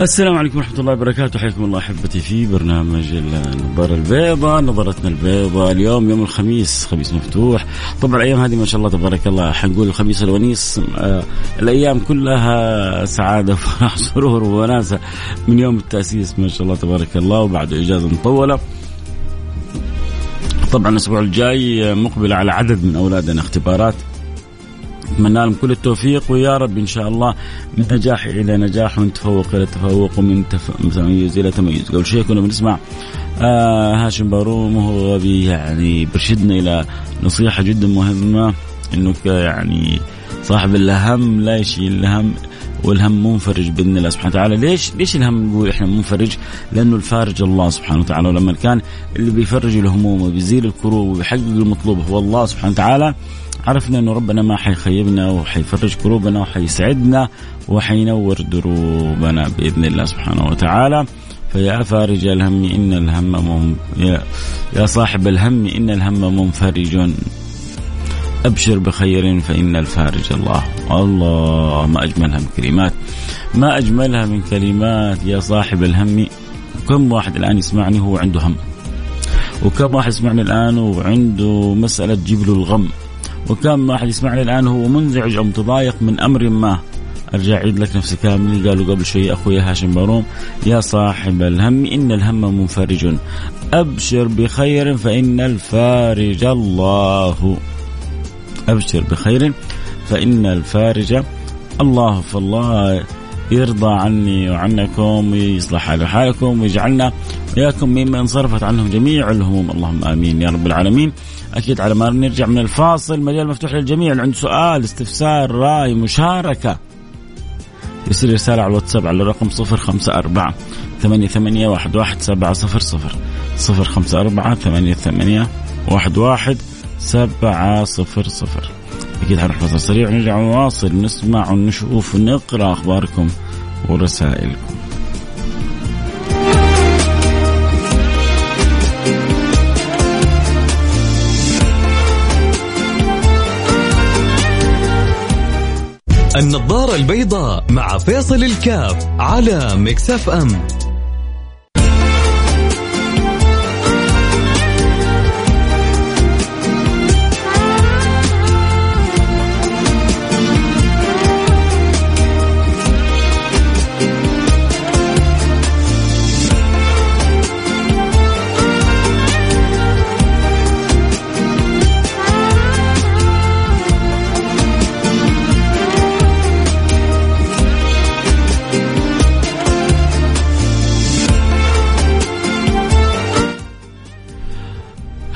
السلام عليكم ورحمة الله وبركاته. حياكم الله أحبتي في برنامج النظارة البيضاء نظرتنا البيضاء. اليوم يوم الخميس خميس مفتوح. طبعا الأيام هذه ما شاء الله تبارك الله حنقول الخميس الونيس. آه الأيام كلها سعادة وفرح سرور ووناسة من يوم التأسيس ما شاء الله تبارك الله وبعد إجازة مطولة. طبعا الأسبوع الجاي مقبل على عدد من أولادنا اختبارات. اتمنى لهم كل التوفيق ويا رب إن شاء الله من نجاح إلى نجاح ومن تفوق إلى تفوق ومن تميز إلى تميز قبل شوي كنا بنسمع آه هاشم باروم وهو يعني بيرشدنا إلى نصيحة جدا مهمة انه يعني صاحب الهم لا يشيل الهم والهم منفرج بإذن الله سبحانه وتعالى، ليش؟ ليش الهم نقول إحنا منفرج؟ لأنه الفارج الله سبحانه وتعالى، ولما كان اللي بيفرج الهموم وبيزيل الكروب وبيحقق المطلوب هو الله سبحانه وتعالى عرفنا إنه ربنا ما حيخيبنا وحيفرج كروبنا وحيسعدنا وحينور دروبنا بإذن الله سبحانه وتعالى. فيا فارج الهم إن الهم مم يا, يا صاحب الهم إن الهم منفرج. أبشر بخير فإن الفارج الله. الله ما أجملها من كلمات. ما أجملها من كلمات يا صاحب الهم؟ كم واحد الآن يسمعني هو عنده هم؟ وكم واحد يسمعني الآن وعنده مسألة تجيب له الغم؟ وكم واحد يسمعني الآن هو منزعج أو متضايق من أمر ما. أرجع أعيد لك نفس الكلام اللي قالوا قبل شوي أخوي هاشم باروم يا صاحب الهم إن الهم منفرج. أبشر بخير فإن الفارج الله. أبشر بخير فإن الفارج الله. فالله يرضى عني وعنكم ويصلح حال حالكم ويجعلنا وياكم مما انصرفت عنهم جميع الهموم. اللهم آمين يا رب العالمين. أكيد على ما نرجع من الفاصل مجال مفتوح للجميع. اللي عنده سؤال استفسار رأي مشاركة. يرسل رسالة على الواتساب على الرقم صفر خمسة أربعة ثمانية ثمانية واحد واحد سبعة صفر صفر. صفر خمسة أربعة ثمانية ثمانية واحد واحد سبعة صفر صفر. أكيد حنروح فاصل سريع ونرجع نواصل نسمع ونشوف ونقرأ أخباركم ورسائلكم. النظارة البيضاء مع فيصل الكاف على مكسف أم.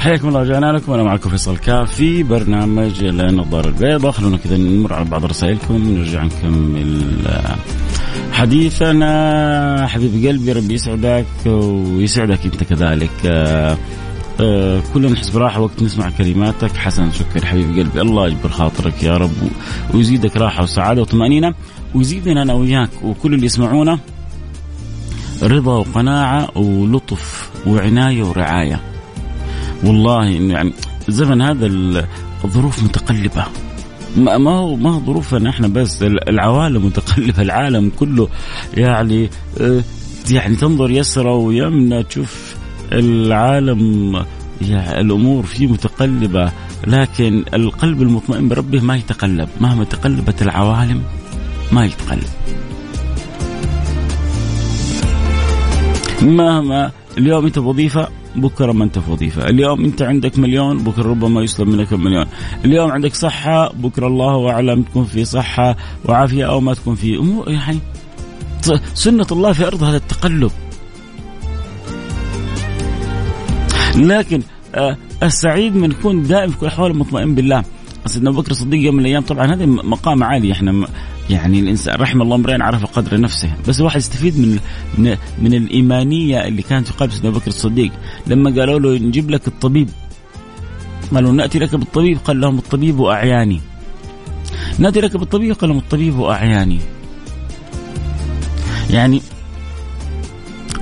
حياكم الله رجعنا لكم أنا معكم فيصل كاف في برنامج النظاره البيضاء خلونا كذا نمر على بعض رسائلكم نرجع نكمل حديثنا حبيب قلبي ربي يسعدك ويسعدك أنت كذلك. آه، كلنا نحس براحة وقت نسمع كلماتك. حسن شكر. حبيب قلبي الله يجبر خاطرك يا رب ويزيدك راحة وسعادة وطمأنينة. ويزيدنا أنا وياك وكل اللي يسمعونا. رضا وقناعة ولطف وعناية ورعاية. والله يعني الزمن هذا الظروف متقلبة. ما هو ما هو ظروفنا إحنا بس العوالم متقلبة العالم كله يعني آه، يعني تنظر يسرى ويمنى تشوف العالم يعني الأمور فيه متقلبة لكن القلب المطمئن بربه ما يتقلب. مهما تقلبت العوالم ما يتقلب. مهما اليوم أنت بوظيفة بكرة ما أنت في وظيفة، اليوم أنت عندك مليون بكرة ربما يسلب منك المليون، اليوم عندك صحة بكرة الله أعلم تكون في صحة وعافية أو ما تكون في امور يعني سنة الله في ارض هذا التقلب. لكن آه السعيد من يكون دائم في كل الاحوال مطمئن بالله. سيدنا أبو بكر الصديق يوم من الأيام طبعا هذا مقام عالي. إحنا يعني الإنسان رحم الله امرئ عرف قدر نفسه بس الواحد يستفيد من من, من الإيمانية اللي كانت في قلب سيدنا بكر الصديق. لما قالوا له نجيب لك الطبيب. قالوا نأتي لك بالطبيب؟ قال لهم الطبيب أعياني. نأتي لك بالطبيب؟ قال لهم الطبيب أعياني. يعني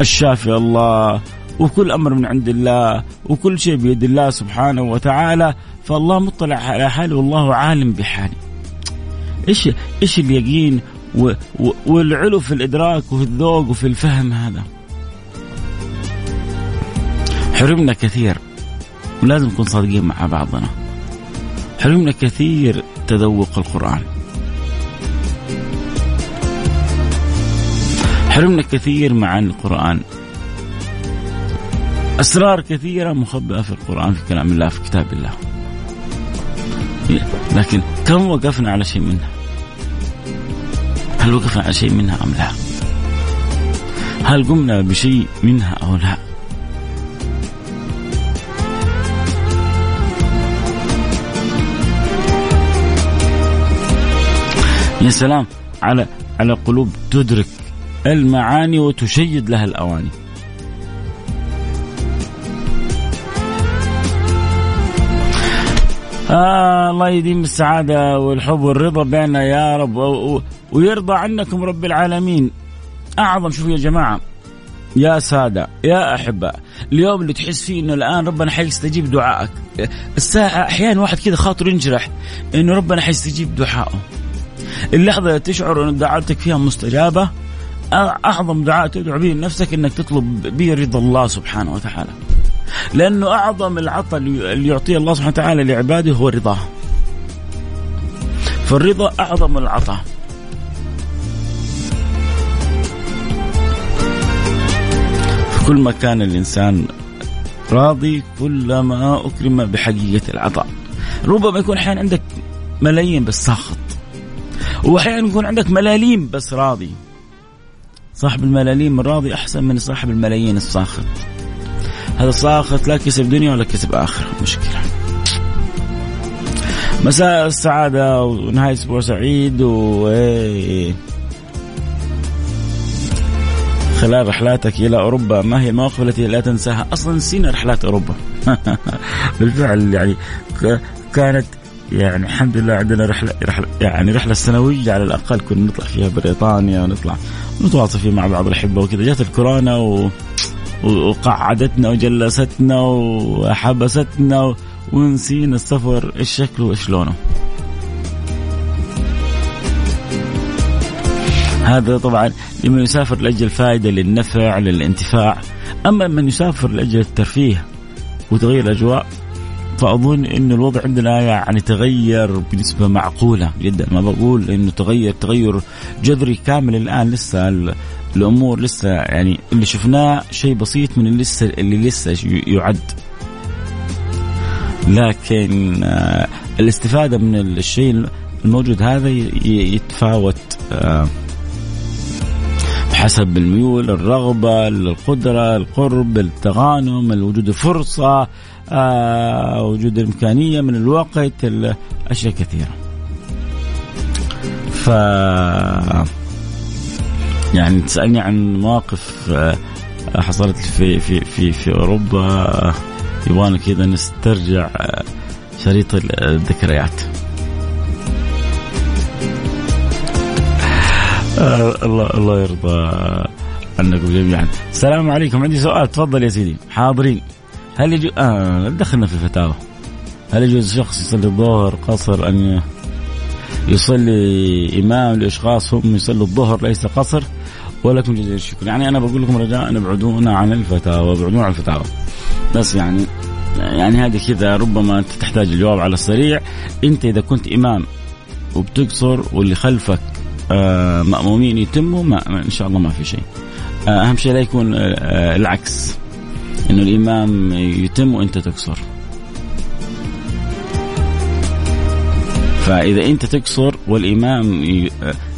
الشافي الله وكل أمر من عند الله وكل شيء بيد الله سبحانه وتعالى فالله مطلع على حالي والله عالم بحالي إيش إيش اليقين والعلو في الإدراك وفي الذوق وفي الفهم هذا؟ حرمنا كثير ولازم نكون صادقين مع بعضنا. حرمنا كثير تذوق القرآن. حرمنا كثير معاني القرآن. أسرار كثيرة مخبئة في القرآن في كلام الله في كتاب الله. لكن كم وقفنا على شيء منها؟ هل وقفنا على شيء منها أم لا؟ هل قمنا بشيء منها أو لا؟ يا سلام على على قلوب تدرك المعاني وتشيد لها الأواني. آه الله يديم السعادة والحب والرضا بيننا يا رب ويرضى عنكم رب العالمين. أعظم شوفوا يا جماعة يا سادة يا أحباء اليوم اللي تحس فيه أنه الآن ربنا حيستجيب دعائك. الساعة أحيانا واحد كذا خاطر ينجرح أنه ربنا حيستجيب دعائه. اللحظة اللي تشعر أن دعوتك فيها مستجابة. أعظم دعاء تدعو به لنفسك أنك تطلب به رضا الله سبحانه وتعالى. لأنه أعظم العطاء اللي يعطيه الله سبحانه وتعالى لعباده هو رضاه فالرضا أعظم العطاء. كل ما كان الإنسان راضي كلما أكرم بحقيقة العطاء. ربما يكون أحيانا عندك ملايين بس ساخط. وأحيانا يكون عندك ملاليم بس راضي. صاحب الملاليم الراضي أحسن من صاحب الملايين الساخط. هذا الساخط لا كسب دنيا ولا كسب آخرة. مشكلة. مساء السعادة ونهاية أسبوع سعيد و خلال رحلاتك إلى أوروبا ما هي المواقف التي لا تنساها؟ أصلا نسينا رحلات أوروبا. بالفعل يعني كانت يعني الحمد لله عندنا رحلة رحلة يعني رحلة سنوية على الأقل كنا نطلع فيها بريطانيا ونطلع نتواصل فيها مع بعض الأحبة وكذا. جات الكورونا و... وقعدتنا وجلستنا وحبستنا ونسينا السفر إيش شكله وايش لونه. هذا طبعا لمن يسافر لأجل الفائده للنفع للانتفاع، أما من يسافر لأجل الترفيه وتغيير الأجواء فاظن انه الوضع عندنا يعني تغير بنسبة معقولة جدا. ما بقول إنه تغير تغير جذري كامل الآن لسه الأمور لسه يعني اللي شفناه شيء بسيط من اللي لسه اللي لسه يعد. لكن آه، الاستفادة من الشيء الموجود هذا يتفاوت آه، حسب الميول الرغبة القدرة القرب التغانم الوجود الفرصة آه، وجود الإمكانية من الوقت أشياء كثيرة. ف يعني تسألني عن مواقف آه، حصلت في في في في أوروبا يبغانا كذا نسترجع آه، شريط الذكريات. الله الله يرضى عنكم جميعا السلام عليكم. عندي سؤال. تفضل يا سيدي. حاضرين. هل يجوز آه دخلنا في الفتاوى. هل يجوز شخص يصلي الظهر قصر أن يصلي إمام لأشخاص هم يصلوا الظهر ليس قصر؟ ولكم جزيل الشكر. يعني أنا بقول لكم رجاء ابعدونا عن الفتاوى ابعدونا عن الفتاوى. بس يعني يعني هذه كذا ربما تحتاج الجواب على السريع. أنت إذا كنت إمام وبتقصر واللي خلفك آه مأمومين يتموا ما إن شاء الله ما في شيء. آه أهم شيء لا يكون آه العكس. إنه الإمام يتم وإنت تكسر. فإذا إنت تكسر والإمام ي...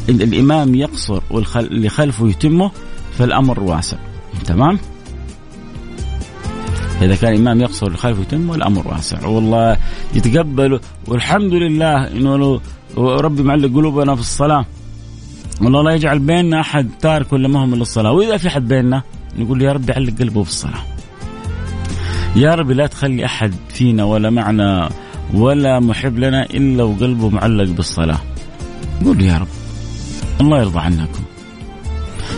الإمام يقصر واللي خلفه يتمه فالأمر واسع. تمام؟ إذا كان الإمام يقصر واللي خلفه يتمه الأمر واسع. والله يتقبل والحمد لله إنه ربي معلق قلوبنا في الصلاة. والله لا يجعل بيننا أحد تارك ولا مهم للصلاه وإذا في أحد بيننا نقول يا رب علق قلبه بالصلاه يا رب لا تخلي أحد فينا ولا معنا ولا محب لنا إلا وقلبه معلق بالصلاة. قولوا يا رب الله يرضى عنكم.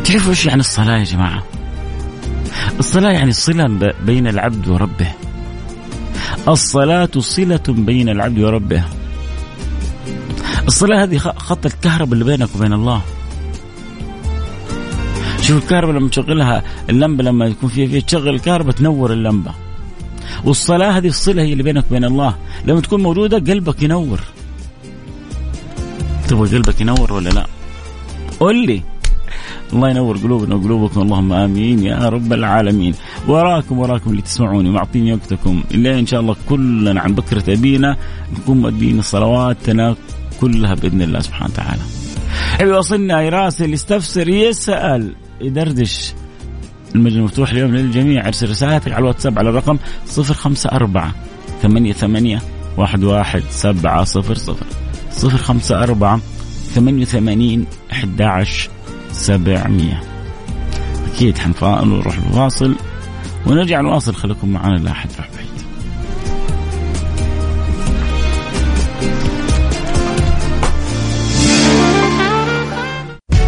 تعرفوا إيش يعني الصلاة يا جماعة؟ الصلاة يعني صلة بين العبد وربه. الصلاة صلة بين العبد وربه. الصلاة هذه خط الكهرباء اللي بينك وبين الله. شوف الكهرباء لما تشغلها اللمبة لما يكون فيها فيها تشغل الكهرباء تنور اللمبة. والصلاة هذه الصلة هي اللي بينك وبين الله. لما تكون موجودة قلبك ينور. تبغى قلبك ينور ولا لا؟ قول لي. الله ينور قلوبنا وقلوبكم. اللهم آمين يا رب العالمين. وراكم وراكم اللي تسمعوني. معطيني وقتكم. الا إن شاء الله كلنا عن بكرة أبينا نكون مؤدين صلواتنا كلها بإذن الله سبحانه وتعالى. حبيبي وصلنا. يراسل يستفسر يسأل يدردش. المجال مفتوح اليوم للجميع. ارسل رسالتك على الواتساب على الرقم 054 ثمانية ثمانية واحد واحد سبعة صفر صفر. صفر خمسة أربعة ثمانية ثمانين أحد عشر سبعمية. أكيد حنروح الفاصل ونرجع نواصل خليكم معنا لا أحد يروح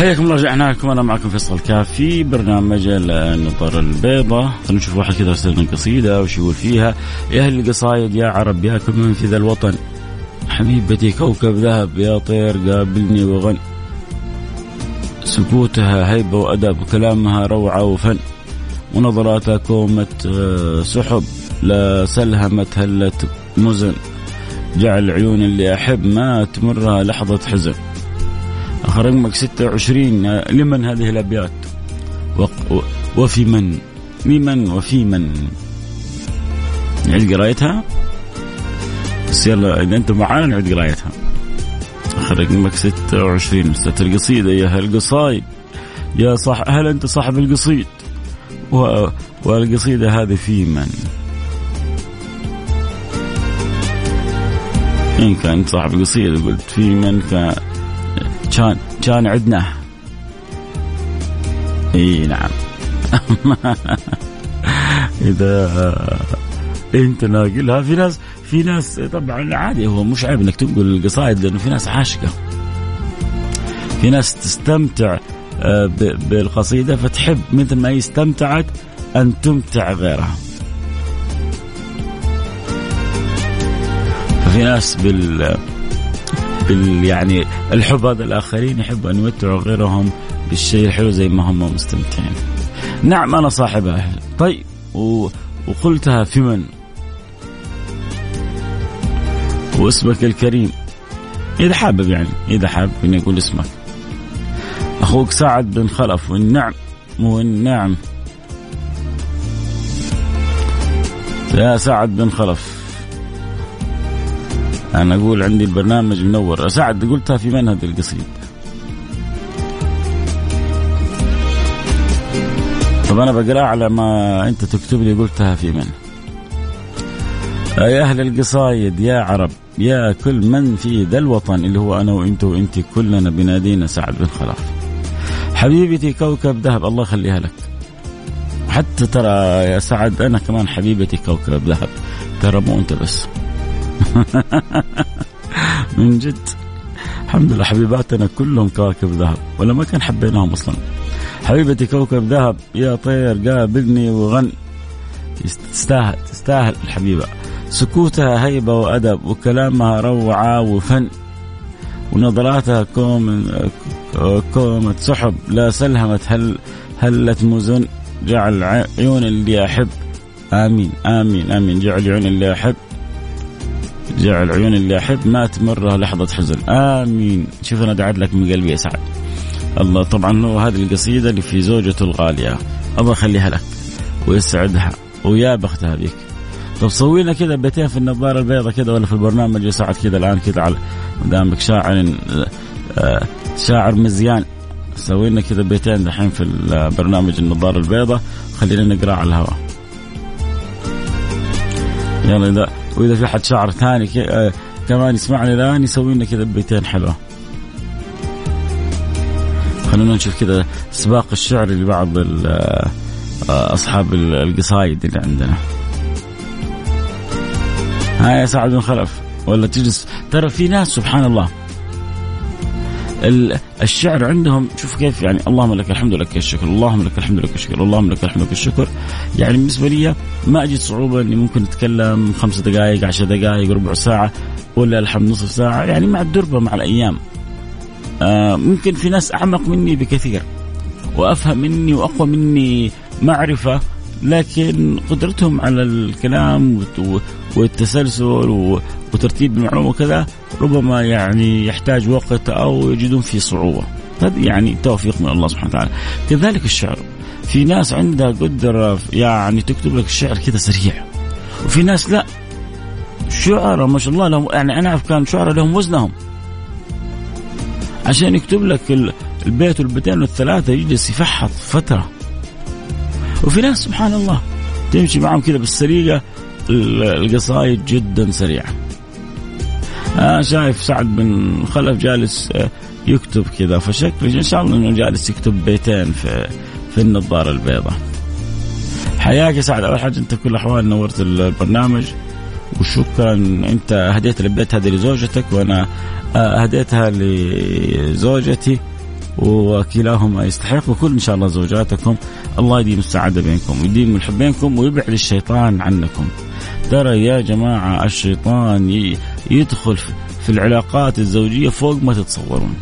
حياكم الله رجعنا لكم أنا معكم فيصل كاف في برنامج النطر البيضاء خلينا نشوف واحد كذا ارسل لنا قصيدة وش يقول فيها؟ يا أهل القصايد يا عرب يا كل من في ذا الوطن. حبيبتي كوكب ذهب يا طير قابلني وغن. سكوتها هيبة وأدب وكلامها روعة وفن. ونظراتها كومة آه، سحب لا سلهمت هلت مزن. جعل عيون اللي أحب ما تمرها لحظة حزن. رقمك 26 لمن هذه الأبيات؟ وفي من؟ لمن وفي من؟ نعيد قرايتها بس يلا إذا أنتم معانا نعيد قرايتها. رقمك 26 أستاذ القصيدة يا هالقصايد يا صح هل أنت صاحب القصيد؟ و... والقصيدة هذه في من؟ إن كان صاحب القصيدة قلت في من كان كان كان عندنا. إي نعم. إذا أنت ناقلها في ناس في ناس طبعا عادي هو مش عيب إنك تنقل القصائد لأنه في ناس عاشقة. في ناس تستمتع آه، بالقصيدة فتحب مثل ما هي استمتعت أن تمتع غيرها. ففي ناس بال يعني الحب هذا الآخرين يحبوا أن يمتعوا غيرهم بالشيء الحلو زي ما هم مستمتعين. نعم أنا صاحبها طيب و... وقلتها في من؟ واسمك الكريم إذا حابب يعني إذا حابب إني أقول اسمك. أخوك سعد بن خلف والنعم والنعم يا سعد بن خلف أنا أقول عندي البرنامج منور. سعد قلتها في من هذه القصيده طب أنا بقرأ على ما أنت تكتب لي قلتها في من يا أهل القصايد يا عرب يا كل من في ذا الوطن اللي هو أنا وإنت وإنت كلنا بنادينا سعد بن خلف حبيبتي كوكب ذهب الله يخليها لك. حتى ترى يا سعد أنا كمان حبيبتي كوكب ذهب ترى مو أنت بس. من جد. الحمد لله حبيباتنا كلهم كواكب ذهب ولا ما كان حبيناهم أصلا. حبيبتي كوكب ذهب يا طير قابلني وغن. تستاهل تستاهل الحبيبة. سكوتها هيبة وأدب وكلامها روعة وفن. ونظراتها كوم كومة سحب. لا سلهمت هل هلت مزن. جعل عيون اللي أحب. آمين آمين آمين. جعل عيون اللي أحب. جعل عيون اللي أحب ما تمره لحظة حزن. آمين. شوف أنا دعيت لك من قلبي يا سعد. الله طبعا هو هذه القصيدة اللي في زوجته الغالية. الله يخليها لك ويسعدها ويا بختها بك طب سوي لنا كذا بيتين في النظارة البيضاء كذا ولا في البرنامج يساعد كذا الآن كذا على دامك شاعر آه، شاعر مزيان. سوي لنا كذا بيتين دحين في البرنامج النظارة البيضاء. خلينا نقرأ على الهواء. يلا اذا وإذا في حد شاعر ثاني آه، كمان يسمعني الآن يسوي لنا كذا بيتين حلوة. خلونا نشوف كذا سباق الشعر لبعض آه، أصحاب القصايد اللي عندنا. ها يا سعد بن خلف ولا تجلس. ترى في ناس سبحان الله. الشعر عندهم شوف كيف يعني اللهم لك الحمد لك الشكر اللهم لك الحمد لك الشكر اللهم لك الحمد لك الشكر. يعني بالنسبة لي ما أجد صعوبة إني ممكن أتكلم خمس دقائق عشر دقائق ربع ساعة ولا الحمد نصف ساعة يعني مع الدربة مع الأيام. آه ممكن في ناس أعمق مني بكثير وأفهم مني وأقوى مني معرفة لكن قدرتهم على الكلام والتسلسل وترتيب المعلومة وكذا ربما يعني يحتاج وقت أو يجدون فيه صعوبة. هذا يعني توفيق من الله سبحانه وتعالى. كذلك الشعر. في ناس عندها قدرة يعني تكتب لك الشعر كذا سريع. وفي ناس لا. شعراء ما شاء الله لهم يعني أنا أعرف كان شعراء لهم وزنهم. عشان يكتب لك البيت والبيتين والثلاثة يجلس يفحط فترة. وفي ناس سبحان الله تمشي معهم كذا بالسريقة. القصايد جدا سريعة. أنا شايف سعد بن خلف جالس آه، يكتب كذا. فشكله إن شاء الله إنه جالس يكتب بيتين في في النظارة البيضاء. حياك يا سعد. اول حاجة أنت بكل الاحوال نورت البرنامج. وشكرا. أنت هديت البيت هذه لزوجتك وأنا آه، هديتها لزوجتي. وكلاهما يستحق وكل إن شاء الله زوجاتكم. الله يديم السعادة بينكم ويديم الحب بينكم ويبعد الشيطان عنكم. ترى يا جماعة الشيطان يدخل في العلاقات الزوجية فوق ما تتصورون.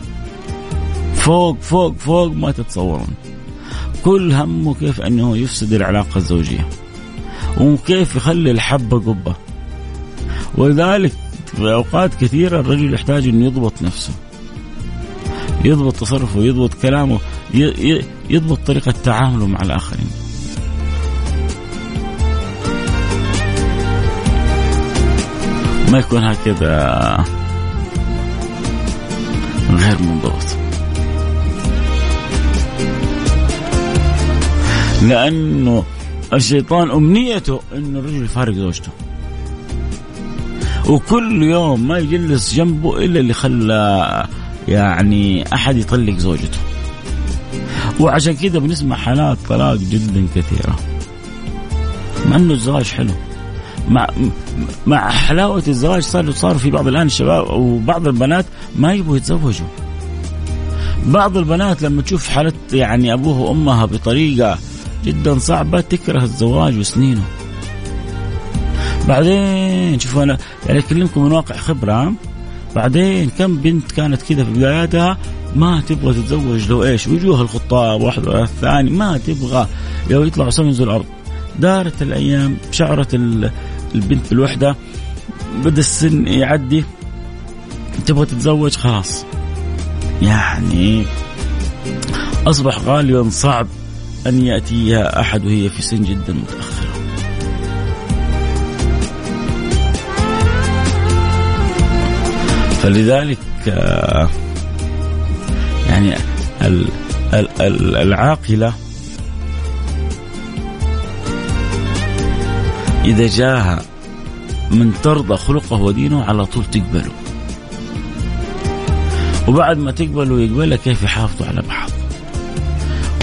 فوق فوق فوق ما تتصورون. كل همه كيف إنه يفسد العلاقة الزوجية. وكيف يخلي الحبة قبة. ولذلك في أوقات كثيرة الرجل يحتاج إنه يضبط نفسه. يضبط تصرفه يضبط كلامه يضبط طريقة تعامله مع الآخرين. ما يكون هكذا غير منضبط. لأنه الشيطان أمنيته أنه الرجل يفارق زوجته. وكل يوم ما يجلس جنبه إلا اللي خلى يعني أحد يطلق زوجته. وعشان كذا بنسمع حالات طلاق جدا كثيرة. مع إنه الزواج حلو. مع مع حلاوة الزواج صار صار في بعض الآن الشباب وبعض البنات ما يبغوا يتزوجوا. بعض البنات لما تشوف حالة يعني أبوها وأمها بطريقة جدا صعبة تكره الزواج وسنينه. بعدين شوفوا أنا يعني أكلمكم من واقع خبرة بعدين كم بنت كانت كذا في بداياتها ما تبغى تتزوج لو إيش؟ ويجوها الخطاب واحد الثاني ما تبغى. لو يطلعوا ينزل الأرض. دارت الأيام شعرت البنت بالوحدة بدا السن يعدي. تبغى تتزوج؟ خلاص. يعني أصبح غالبا صعب. أن يأتيها أحد وهي في سن جدا متأخرة. فلذلك آه، يعني العاقلة إذا جاها من ترضى خلقه ودينه على طول تقبله. وبعد ما تقبله ويقبلها كيف يحافظوا على بعض؟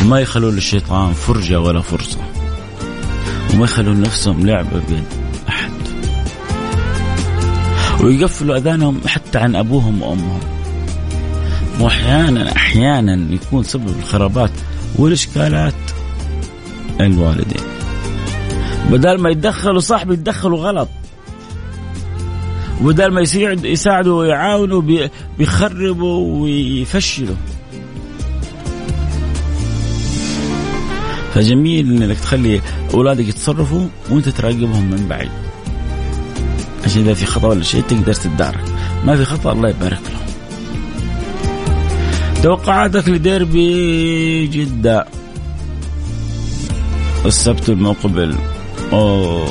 وما يخلوا للشيطان فرجة ولا فرصة. وما يخلوا نفسهم لعبة بين ويقفلوا أذانهم حتى عن أبوهم وأمهم. واحيانا أحيانا يكون سبب الخرابات والإشكالات الوالدين. بدل ما يتدخلوا صح بيتدخلوا غلط. وبدل ما يساعد يساعدوا ويعاونوا بيخربوا ويفشلوا. فجميل إنك تخلي أولادك يتصرفوا وأنت تراقبهم من بعيد. عشان إذا في خطأ ولا شيء تقدر تتدارك ما في خطأ الله يبارك لهم. توقعاتك لديربي جدة. السبت المقبل. أوه.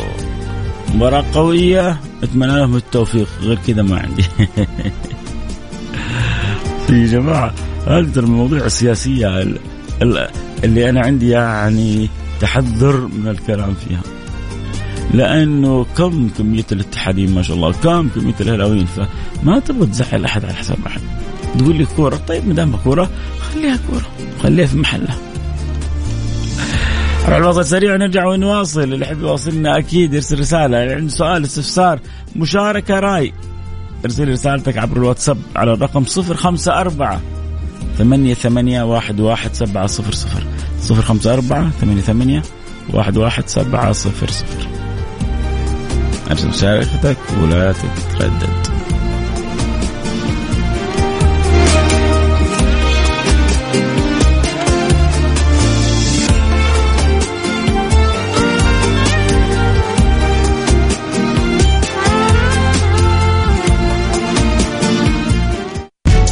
مباراة قوية. أتمنى لهم التوفيق. غير كذا ما عندي. يا جماعة هذه المواضيع السياسية اللي أنا عندي يعني تحذر من الكلام فيها. لأنه كم كمية الاتحادين ما شاء الله كم كمية الهلاويين فما تبغى تزعل أحد على حساب أحد. تقول لي كورة طيب ما دام كورة خليها كورة خليها في محلها. على الوصل سريع نرجع ونواصل. اللي يحب يواصلنا أكيد يرسل رسالة. اللي عنده سؤال استفسار مشاركة رأي ارسل رسالتك عبر الواتساب على الرقم 054 ثمانية ثمانية واحد واحد سبعة صفر صفر. صفر خمسة أربعة ثمانية ثمانية واحد واحد سبعة صفر صفر. أرسل مشاركتك ولا تتردد.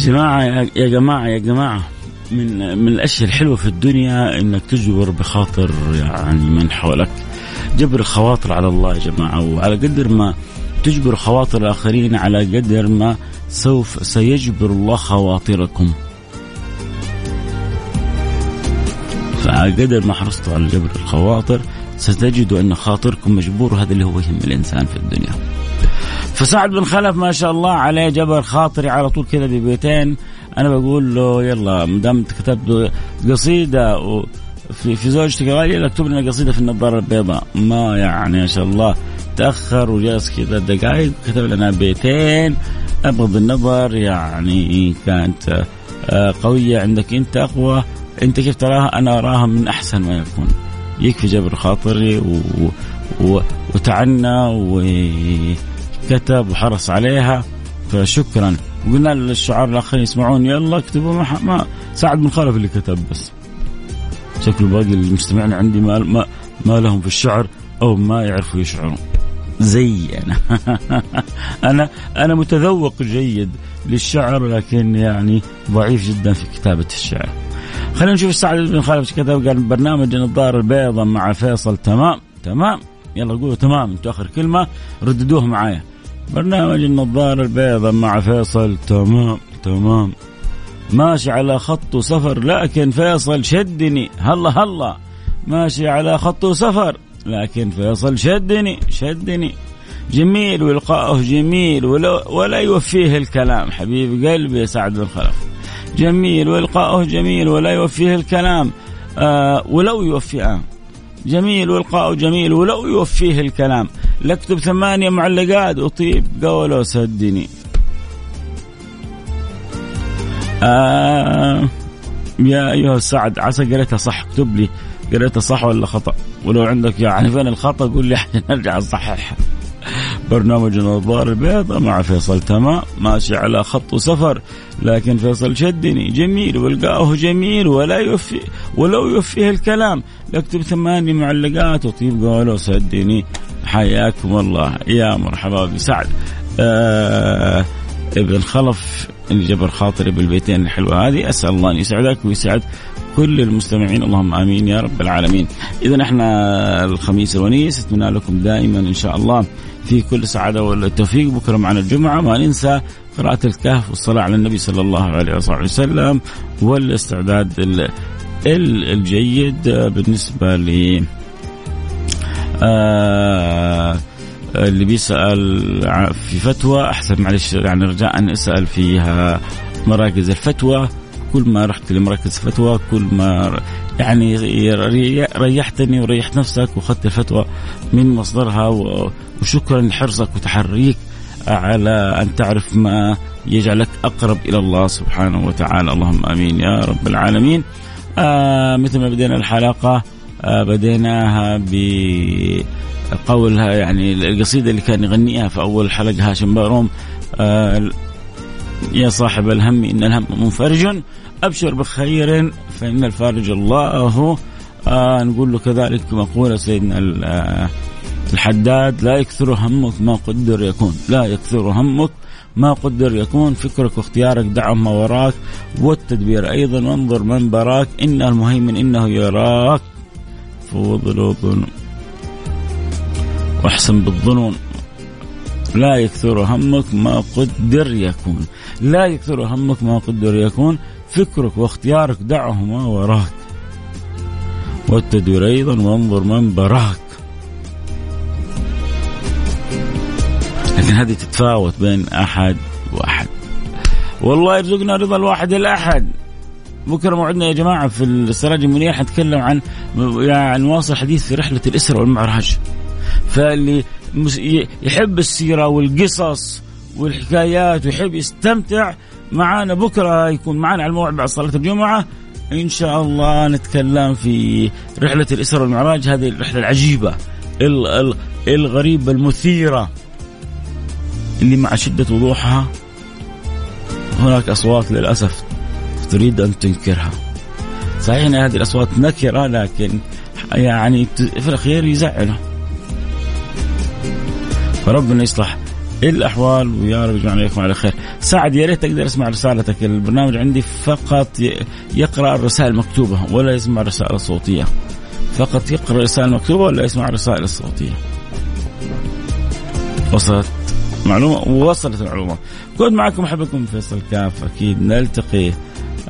جماعة يا جماعة يا جماعة من من الأشياء الحلوة في الدنيا إنك تجبر بخاطر يعني من حولك. جبر الخواطر على الله يا جماعة وعلى قدر ما تجبر خواطر الآخرين على قدر ما سوف سيجبر الله خواطركم. فعلى قدر ما حرصتوا على جبر الخواطر ستجدوا أن خاطركم مجبور وهذا اللي هو يهم الإنسان في الدنيا. فسعد بن خلف ما شاء الله عليه جبر خاطري على طول كذا ببيتين. أنا بقول له يلا ما دام كتبت قصيدة و في في زوجتك غاليه اكتب لنا قصيدة في النظارة البيضاء. ما يعني ما شاء الله. تأخر وجلس كذا دقائق كتب لنا بيتين. أبغض النظر يعني كانت آه، قوية عندك. أنت أقوى. أنت كيف تراها؟ أنا أراها من أحسن ما يكون. يكفي جبر خاطري و... و... وتعنى و كتب وحرص عليها فشكرا. وقلنا للشعار الآخرين يسمعون يلا اكتبوا ما, ما سعد بن خلف اللي كتب بس. شكله باقي المستمعين عندي ما, ما, ما لهم في الشعر أو ما يعرفوا يشعرون. زي أنا أنا أنا متذوق جيد للشعر لكن يعني ضعيف جدا في كتابة الشعر. خلينا نشوف سعد بن خالد كتب. قال برنامج النظاره البيضاء مع فيصل تمام تمام. يلا قولوا تمام أنتوا آخر كلمة رددوها معايا. برنامج النظارة البيضاء مع فيصل. تمام تمام. ماشي على خط سفر لكن فيصل شدني. هلا هلا. ماشي على خط سفر لكن فيصل شدني شدني. جميل ولقاؤه جميل ولا, ولا يوفيه الكلام. حبيب قلبي يا سعد بن خلف جميل ولقاؤه جميل ولا يوفيه الكلام. آه ولو يوفي آه. جميل والقاء جميل ولو يوفيه الكلام. لاكتب ثمانية معلقات أطيب قوله سدني آه يا أيها السعد عسى قريتها صح. اكتب لي قريتها صح ولا خطأ؟ ولو عندك يعني فين الخطأ قول لي. عشان أرجع أصححها برنامج النظار البيضاء مع فيصل تمام. ماشي على خط سفر لكن فيصل شدني. جميل والقاه جميل ولا يوفي ولو يوفيه الكلام. اكتب ثماني معلقات وطيب. قوله سدني حياكم الله. يا مرحبا بسعد آه ابن خلف اللي جبر خاطري بالبيتين الحلوة هذه أسأل الله أن يسعدك ويسعد كل المستمعين. اللهم آمين يا رب العالمين. اذا إحنا الخميس الونيس أتمنى لكم دائما إن شاء الله في كل سعادة والتوفيق. بكرة معنا الجمعة ما ننسى قراءة الكهف والصلاة على النبي صلى الله عليه وصحبه وسلم والاستعداد الجيد بالنسبة آه اللي بيسأل في فتوى أحسن معلش يعني رجاء أسأل فيها مراكز الفتوى. كل ما رحت لمراكز فتوى كل ما يعني ريحتني وريحت نفسك وأخذت الفتوى من مصدرها وشكرا لحرصك وتحريك على أن تعرف ما يجعلك أقرب إلى الله سبحانه وتعالى. اللهم آمين يا رب العالمين. آه مثل ما بدينا الحلقة بديناها بقولها يعني القصيدة اللي كان يغنيها في أول حلقة هاشم باروم آه يا صاحب الهم إن الهم منفرج أبشر بخير فإن الفارج الله آه نقول له كذلك مقوله سيدنا آه، الحداد لا يكثر همك ما قدر يكون لا يكثر همك ما قدر يكون فكرك واختيارك دعم ما وراك والتدبير أيضا وانظر من براك إن المهيمن إنه يراك. فوض الظنون واحسن بالظنون. لا يكثر همك ما قدر يكون. لا يكثر همك ما قدر يكون. فكرك واختيارك دعه ما وراك. والتدبير أيضا وانظر من براك. لكن هذه تتفاوت بين أحد وأحد. والله يرزقنا رضا الواحد الأحد. بكرة موعدنا يا جماعة في السراج المنير حنتكلم عن يعني نواصل حديث في رحلة الإسرة والمعراج. فاللي يحب السيرة والقصص والحكايات ويحب يستمتع معانا بكرة يكون معانا على الموعد بعد صلاة الجمعة. إن شاء الله نتكلم في رحلة الإسرة والمعراج هذه الرحلة العجيبة الغريبة المثيرة اللي مع شدة وضوحها هناك أصوات للأسف تريد أن تنكرها صحيح أن هذه الأصوات نكرة لكن يعني في الأخير يزعله فربنا يصلح الأحوال ويا رب يجمعنا عليكم على خير. سعد يا ريت أقدر اسمع رسالتك البرنامج عندي فقط يقرأ الرسائل المكتوبة ولا يسمع الرسائل الصوتية. فقط يقرأ الرسائل المكتوبة ولا يسمع الرسائل الصوتية. وصلت معلومة ووصلت المعلومة. كنت معكم أحبكم فيصل كاف أكيد نلتقي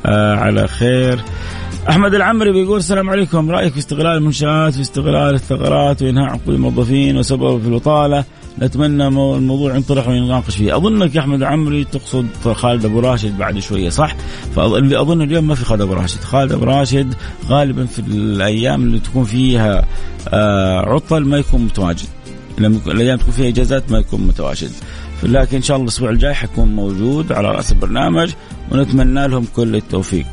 على خير. أحمد العمري بيقول السلام عليكم. رأيك في استغلال المنشآت في استغلال الثغرات وإنهاء عقود الموظفين وسبب في البطالة؟ نتمنى الموضوع ينطرح ويناقش فيه. أظنك يا أحمد عمري تقصد خالد أبو راشد بعد شوية صح؟ فاللي أظن اليوم ما في خالد أبو راشد. خالد أبو راشد غالبا في الأيام اللي تكون فيها آه، عطل ما يكون متواجد. لما الأيام تكون فيها إجازات ما يكون متواجد. لكن إن شاء الله الأسبوع الجاي حيكون موجود على رأس البرنامج ونتمنى لهم كل التوفيق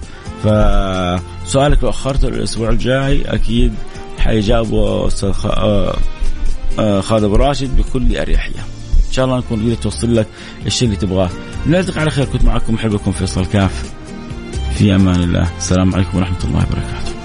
فسؤالك لو اخرته للاسبوع الجاي أكيد حيجاوبه أستاذ آه، خالد أبو راشد بكل أريحية. إن شاء الله نكون قدرت توصل لك الشيء اللي تبغاه. نلتقي على خير كنت معكم محبكم فيصل كاف. في أمان الله، السلام عليكم ورحمة الله وبركاته.